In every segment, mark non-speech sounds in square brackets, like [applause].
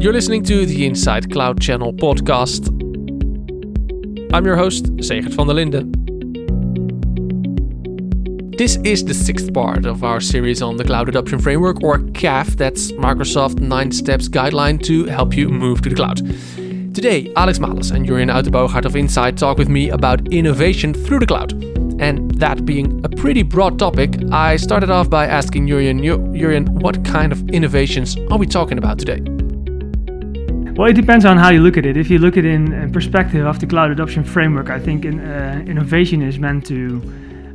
You're listening to the Inside Cloud Channel podcast. I'm your host, Segert van der Linden. This is the sixth part of our series on the Cloud Adoption Framework, or CAF, that's Microsoft 9 Steps Guideline to help you move to the cloud. Today, Alex Males and Jurjen Uitenboogaard of Insight talk with me about innovation through the cloud. And that being a pretty broad topic, I started off by asking Jurjen, Jurjen, what kind of innovations are we talking about today? Well, it depends on how you look at it. If you look at it in perspective of the cloud adoption framework, I think in, uh, innovation is meant to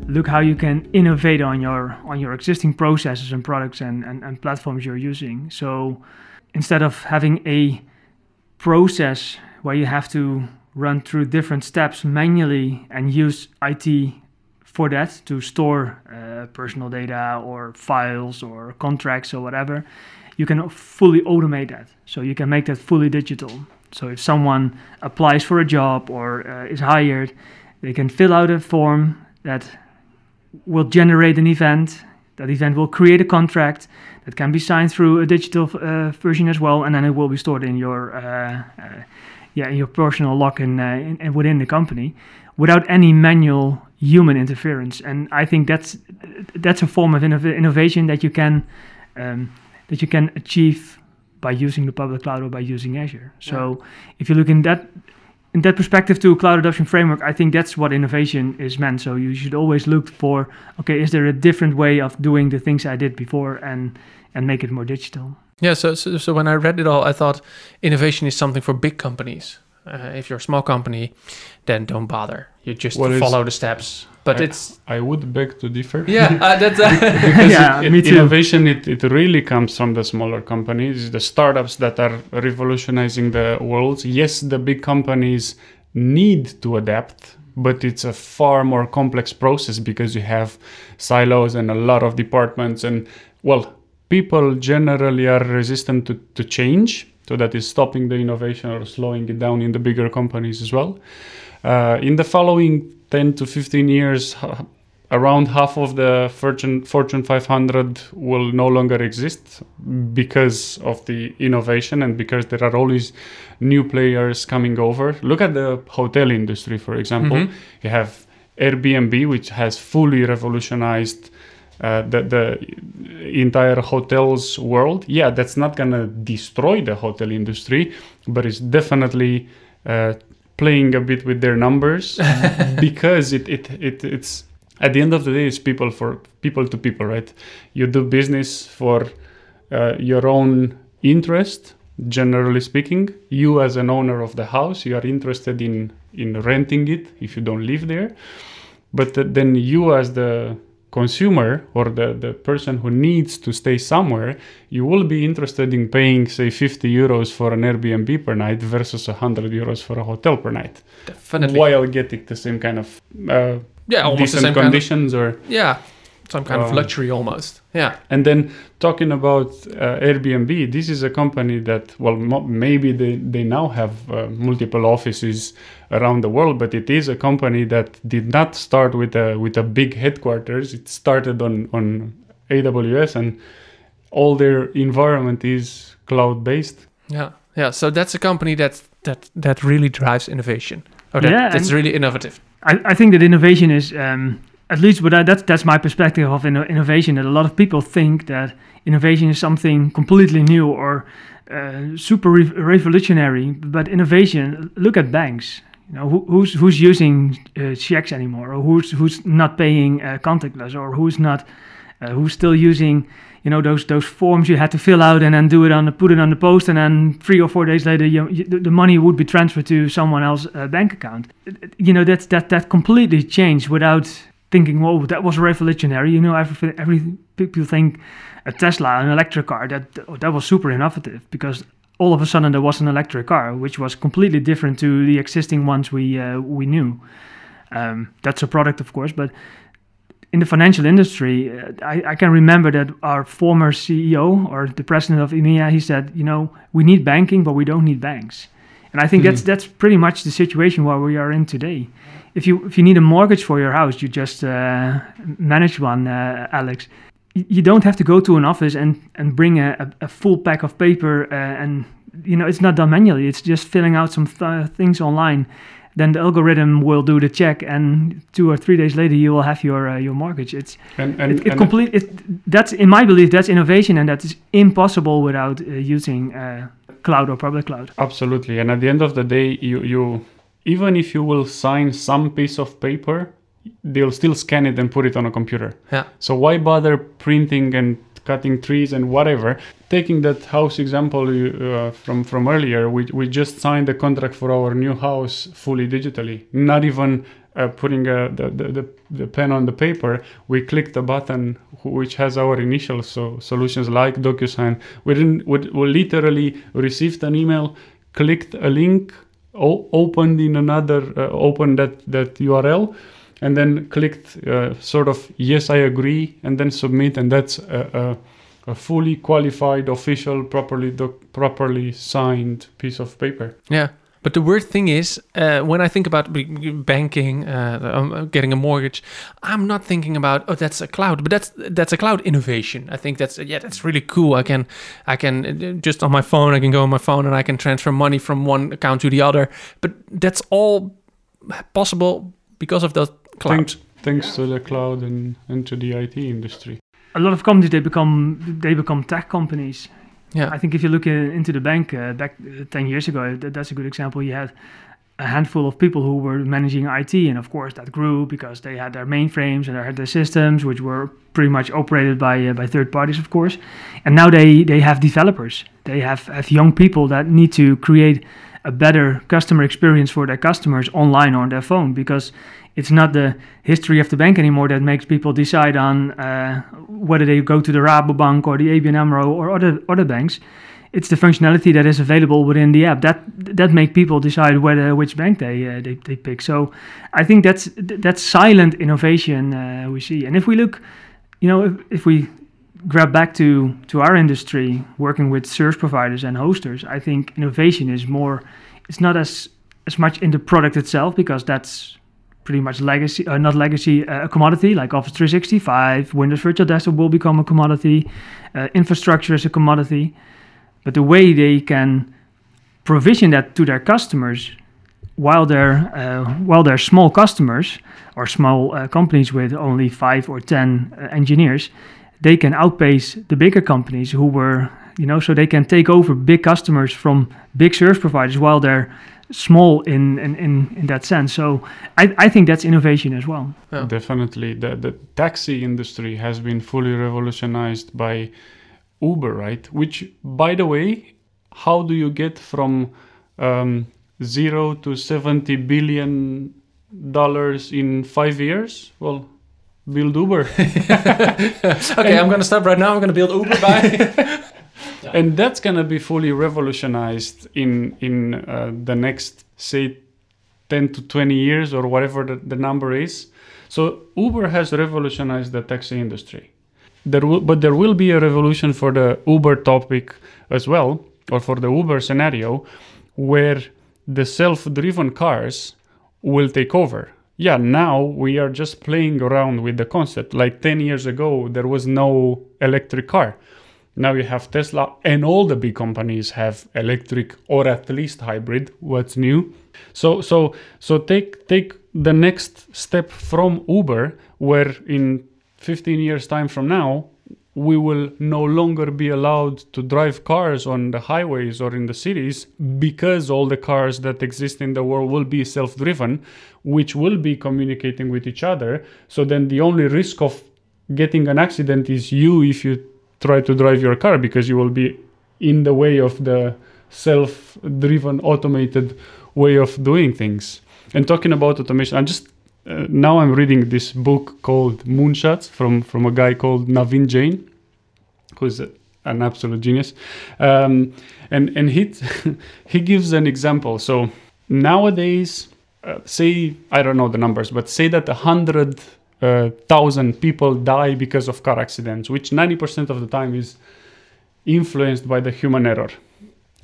look how you can innovate on your on your existing processes and products and, and, and platforms you're using. So instead of having a process where you have to run through different steps manually and use IT for that to store uh, personal data or files or contracts or whatever, you can fully automate that. So you can make that fully digital. So if someone applies for a job or uh, is hired, they can fill out a form that will generate an event. That event will create a contract that can be signed through a digital uh, version as well, and then it will be stored in your uh, uh, yeah your personal lock in, uh, in, in within the company without any manual human interference. And I think that's that's a form of innov- innovation that you can um, that you can achieve by using the public cloud or by using Azure. So yeah. if you look in that in that perspective to a cloud adoption framework, I think that's what innovation is meant. So you should always look for okay, is there a different way of doing the things I did before and and make it more digital. Yeah, so, so, so when I read it all, I thought innovation is something for big companies. Uh, if you're a small company, then don't bother. You just follow the steps. But I, it's I would beg to differ. Yeah, uh, [laughs] that's uh, [laughs] because yeah, it, me too. innovation. It, it really comes from the smaller companies, the startups that are revolutionizing the world. Yes, the big companies need to adapt, but it's a far more complex process because you have silos and a lot of departments and well people generally are resistant to, to change so that is stopping the innovation or slowing it down in the bigger companies as well. Uh, in the following 10 to 15 years, around half of the Fortune, Fortune 500 will no longer exist because of the innovation and because there are always new players coming over. Look at the hotel industry, for example. Mm-hmm. You have Airbnb, which has fully revolutionized uh, the, the entire hotels world yeah that's not gonna destroy the hotel industry but it's definitely uh, playing a bit with their numbers [laughs] because it, it, it it's at the end of the day it's people for people to people right? You do business for uh, your own interest generally speaking. You as an owner of the house you are interested in in renting it if you don't live there. But then you as the consumer or the, the person who needs to stay somewhere, you will be interested in paying, say, 50 euros for an Airbnb per night versus 100 euros for a hotel per night. Definitely. While getting the same kind of uh, yeah, almost decent conditions kind of, or yeah, some kind um, of luxury almost. Yeah. And then talking about uh, Airbnb, this is a company that, well, mo- maybe they, they now have uh, multiple offices around the world, but it is a company that did not start with a with a big headquarters. It started on on AWS, and all their environment is cloud based. Yeah, yeah. So that's a company that that that really drives innovation. Or that, yeah, that's really innovative. I, I think that innovation is um, at least but that's that's my perspective of innovation that a lot of people think that innovation is something completely new or uh, super re- revolutionary but innovation look at banks. You know who, who's who's using uh, checks anymore or who's who's not paying uh, contactless or who's not uh, who's still using you know those those forms you had to fill out and then do it on the, put it on the post and then three or four days later you, you, the money would be transferred to someone else's uh, bank account. You know that's that that completely changed without thinking, "Whoa, that was revolutionary." You know, every, every people think a Tesla, an electric car, that that was super innovative because all of a sudden there was an electric car, which was completely different to the existing ones we uh, we knew. Um, that's a product, of course, but in the financial industry, uh, I, I, can remember that our former CEO or the president of EMEA, he said, you know, we need banking, but we don't need banks. And I think mm-hmm. that's that's pretty much the situation where we are in today if you if you need a mortgage for your house, you just uh, manage one, uh, Alex. You don't have to go to an office and, and bring a, a, full pack of paper uh, and you know it's not done manually. It's just filling out some th- things online. Then the algorithm will do the check, and two or three days later you will have your uh, your mortgage. It's And and, it, it and complete. It, that's in my belief. That's innovation, and that is impossible without uh, using uh, cloud or public cloud. Absolutely. And at the end of the day, you, you even if you will sign some piece of paper, they'll still scan it and put it on a computer. Yeah. So why bother printing and cutting trees and whatever? Taking that house example uh, from from earlier, we we just signed a contract for our new house fully digitally. Not even uh, putting uh, the, the, the the pen on the paper. We clicked the button which has our initials. So solutions like DocuSign. We didn't. We, we literally received an email, clicked a link, opened in another, uh, opened that that URL and then clicked uh, sort of yes i agree and then submit and that's a, a, a fully qualified official properly doc- properly signed piece of paper Yeah. But the weird thing is, uh, when I think about b- banking, uh, um, getting a mortgage, I'm not thinking about oh that's a cloud, but that's that's a cloud innovation. I think that's yeah that's really cool. I can I can uh, just on my phone I can go on my phone and I can transfer money from one account to the other. But that's all possible because of the cloud. thanks, thanks to the cloud and, and to the it industry A lot of companies they become they become tech companies. Yeah. I think if you look uh, into the bank uh, back uh, 10 years ago, that, that's a good example. You had a handful of people who were managing IT, and of course that grew because they had their mainframes and they had their systems, which were pretty much operated by uh, by third parties, of course. And now they they have developers. They have have young people that need to create a better customer experience for their customers online or on their phone because it's not the history of the bank anymore that makes people decide on uh, whether they go to the Rabobank or the ABN AMRO or other other banks. It's the functionality that is available within the app that that make people decide whether which bank they uh, they, they pick. So I think that's that's silent innovation uh, we see. And if we look, you know, if, if we grab back to to our industry, working with service providers and hosters, I think innovation is more. It's not as as much in the product itself because that's pretty much legacy, uh, not legacy, uh, a commodity like Office 365, Windows Virtual Desktop will become a commodity, uh, infrastructure is a commodity, but the way they can provision that to their customers while they're uh, while they're small customers or small uh, companies with only five or ten uh, engineers, they can outpace the bigger companies who were you know so they can take over big customers from big service providers while they're small in in, in, in that sense. So I, I think that's innovation as well. Yeah. definitely the, the taxi industry has been fully revolutionized by uber right which by the way how do you get from um, zero to 70 billion dollars in five years well build uber. [laughs] Okay, I'm gonna stop right now. I'm gonna build Uber. By. [laughs] and that's gonna be fully revolutionized in in uh, the next say 10 to 20 years or whatever the, the number is. So uber has revolutionized the taxi industry. There will, but there will be a revolution for the uber topic as well or for the uber scenario where the self-driven cars will take over yeah now we are just playing around with the concept like 10 years ago there was no electric car now you have Tesla, and all the big companies have electric or at least hybrid. What's new? So so so take take the next step from Uber, where in 15 years time from now we will no longer be allowed to drive cars on the highways or in the cities because all the cars that exist in the world will be self-driven which will be communicating with each other. So then the only risk of getting an accident is you if you try to drive your car because you will be in the way of the self-driven automated way of doing things. And talking about automation i'm just uh, now i'm reading this book called moonshots from from a guy called naveen jain who's a, an absolute genius um, and and he [laughs] he gives an example so nowadays uh, say i don't know the numbers but say that a hundred uh, thousand people die because of car accidents, which 90% of the time is influenced by the human error.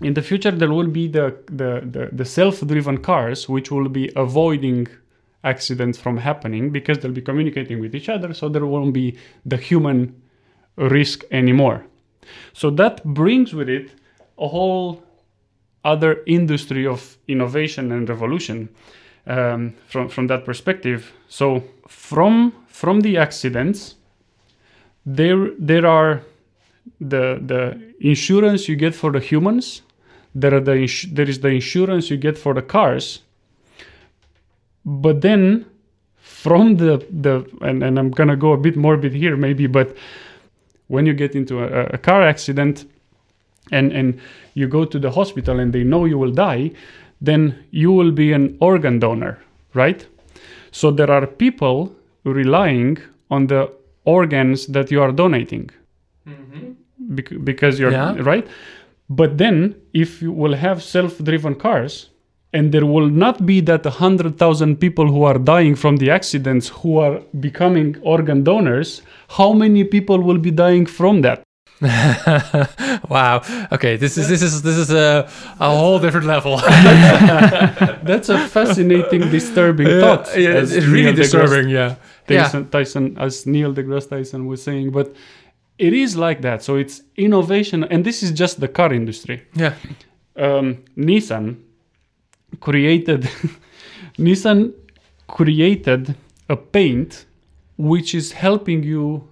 In the future, there will be the, the, the, the self driven cars which will be avoiding accidents from happening because they'll be communicating with each other, so there won't be the human risk anymore. So that brings with it a whole other industry of innovation and revolution um, from from that perspective. So from from the accidents, there there are the the insurance you get for the humans. There are the there is the insurance you get for the cars. But then from the the and, and I'm gonna go a bit morbid here maybe, but when you get into a, a car accident and and you go to the hospital and they know you will die, then you will be an organ donor, right? So there are people relying on the organs that you are donating mm-hmm. Bec- because you're Yeah. right. But then, if you will have self-driven cars, and there will not be that 100,000 people who are dying from the accidents who are becoming organ donors, how many people will be dying from that? [laughs] wow. Okay, this is this is this is a, a whole different level. [laughs] That's a fascinating, disturbing thought. yeah, it's really Neil deGrasse disturbing. Yeah. Yeah. Tyson, Tyson, as Neil deGrasse Tyson was saying, but it is like that. So it's innovation, and this is just the car industry. Yeah. Um, Nissan created [laughs] Nissan created a paint which is helping you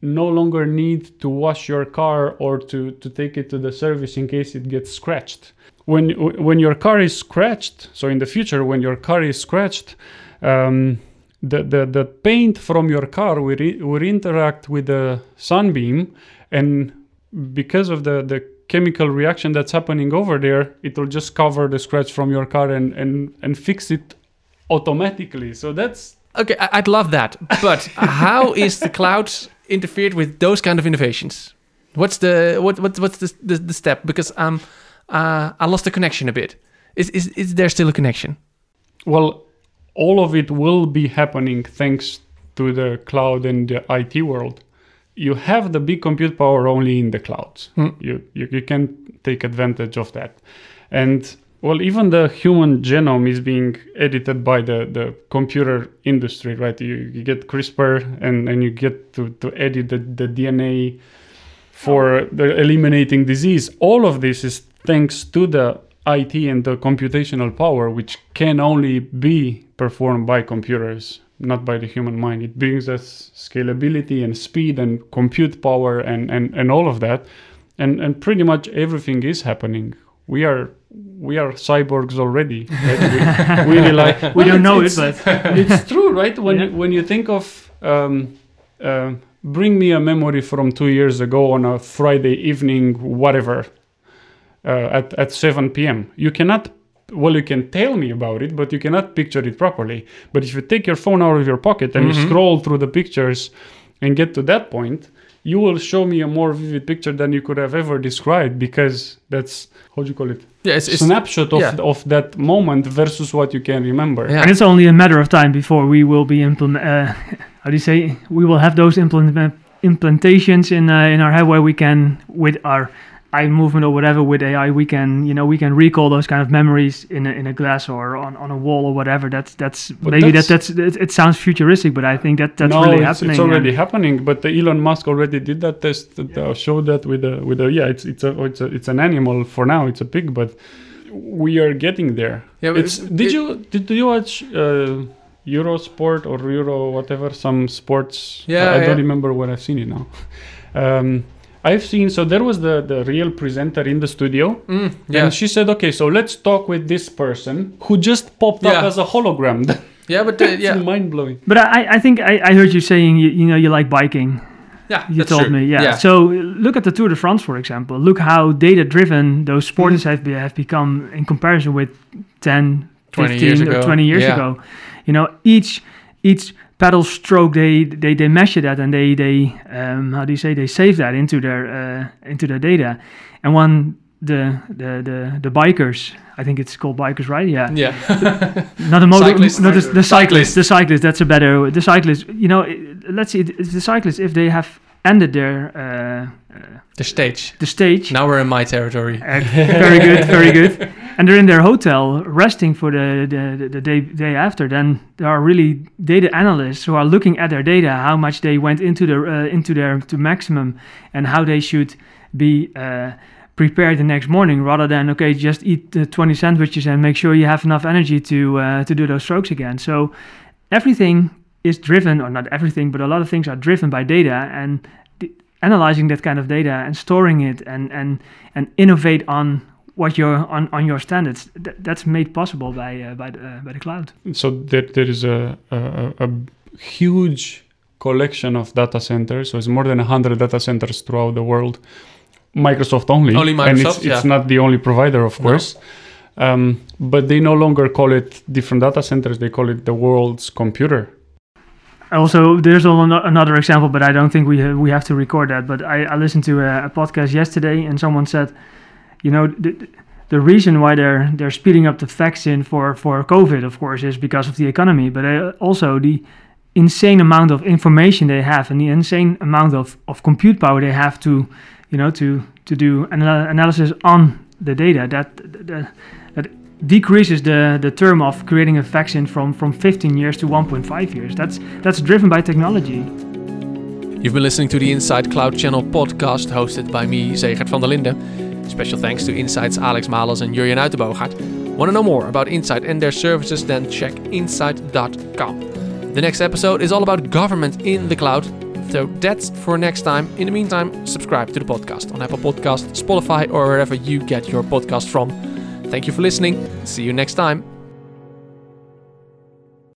no longer need to wash your car or to, to take it to the service in case it gets scratched. When when your car is scratched, so in the future when your car is scratched, um, the, the, the paint from your car will, re- will interact with the sunbeam and because of the, the chemical reaction that's happening over there, it will just cover the scratch from your car and, and, and fix it automatically. So that's Okay, I'd love that. But how [laughs] is the cloud interfered with those kind of innovations? What's the what what what's the the, the step? Because um uh, I lost the connection a bit. Is is is there still a connection? well, all of it will be happening thanks to the cloud and the IT world. You have the big compute power only in the clouds. Hmm. You, you you can take advantage of that, and well, even the human genome is being edited by the, the computer industry, right? You, you get CRISPR and, and you get to, to edit the, the DNA for the eliminating disease. All of this is thanks to the IT and the computational power, which can only be performed by computers, not by the human mind. It brings us scalability and speed and compute power and, and, and all of that. And, and pretty much everything is happening. We are we are cyborgs already. right? We, we rely. [laughs] We Well, don't know it, it's- but [laughs] it's true, right? When Yeah. you, when you think of um, uh, bring me a memory from two years ago on a Friday evening, whatever, uh, at at seven p.m. You cannot. Well, you can tell me about it, but you cannot picture it properly. But if you take your phone out of your pocket and you Mhm. scroll through the pictures and get to that point, you will show me a more vivid picture than you could have ever described because that's how do you call it? Yeah, it's, it's snapshot of, yeah. of that moment versus what you can remember. Yeah. and it's only a matter of time before we will be implement. Uh, [laughs] how do you say? We will have those implement implantations in uh, in our head where we can, with our eye movement or whatever, with AI, we can you know we can recall those kind of memories in a, in a glass or on, on a wall or whatever. That's that's But maybe that's- that that's it, it sounds futuristic, but I think that that's no, really it's, happening. it's already and- happening. But the Elon Musk already did that test. That uh, showed that with a with a yeah, it's it's a it's a it's an animal for now. It's a pig, but we are getting there. Yeah, but It's, it- did it- you did you watch uh, Eurosport or Euro whatever some sports? Yeah, I, I yeah. don't remember where I've seen it now. [laughs] Um, I've seen so there was the the real presenter in the studio. Mm, yeah, And she said, "Okay, so let's talk with this person who just popped Yeah. up as a hologram." [laughs] yeah, but uh, yeah, mind blowing. But I, I think I, I heard you saying you, you know you like biking. yeah, You that's told true. me, yeah. So uh, look at the Tour de France, for example. Look how data-driven those sports have, be, have become in comparison with 10, 20 15, years or ago. 20 years Yeah. ago. You know, each each pedal stroke they they, they measure that and they they um, how do you say they save that into their uh, into their data. And one the the the the bikers, I think it's called bikers, right? Yeah. yeah, [laughs] Not the motor, Cyclist. not the, the Cyclist. cyclist. The cyclist. That's a better. The cyclist. You know, let's see. It's the cyclists if they have ended their uh, uh, the stage. the stage. Now we're in my territory. Uh, very good, very good. [laughs] And they're in their hotel resting for the, the, the, day day after. Then there are really data analysts who are looking at their data, how much they went into the uh, into their to maximum, and how they should be uh, prepare the next morning rather than okay just eat uh, 20 sandwiches and make sure you have enough energy to uh, to do those strokes again so everything is driven or not everything but a lot of things are driven by data and analyzing that kind of data and storing it and and and innovate on what you're on, on your standards th- that's made possible by uh, by the, uh, by the cloud so there, there is a, a, a huge collection of data centers so it's more than 100 data centers throughout the world Microsoft only. Only Microsoft. And it's, yeah. it's not the only provider, of course. No. Um, but they no longer call it different data centers, they call it the world's computer. Also, there's another example, but I don't think we have, we have to record that. But I, I listened to a, a, podcast yesterday, and someone said, you know, the, the reason why they're they're speeding up the vaccine for for COVID, of course, is because of the economy, but uh, also the insane amount of information they have and the insane amount of, of compute power they have to you know, to to do an analysis on the data that that, that decreases the, the term of creating a vaccine from, from 15 years to 1.5 years. That's that's driven by technology. You've been listening to the Inside Cloud Channel podcast hosted by me, Zegert van der Linden. Special thanks to Insight's Alex Malas and Jurjen Uitenboogaard. Want to know more about Insight and their services? Then check insight.com. The next episode is all about government in the cloud so that's for next time. In the meantime, subscribe to the podcast on Apple Podcast, Spotify, or wherever you get your podcast from. Thank you for listening. See you next time.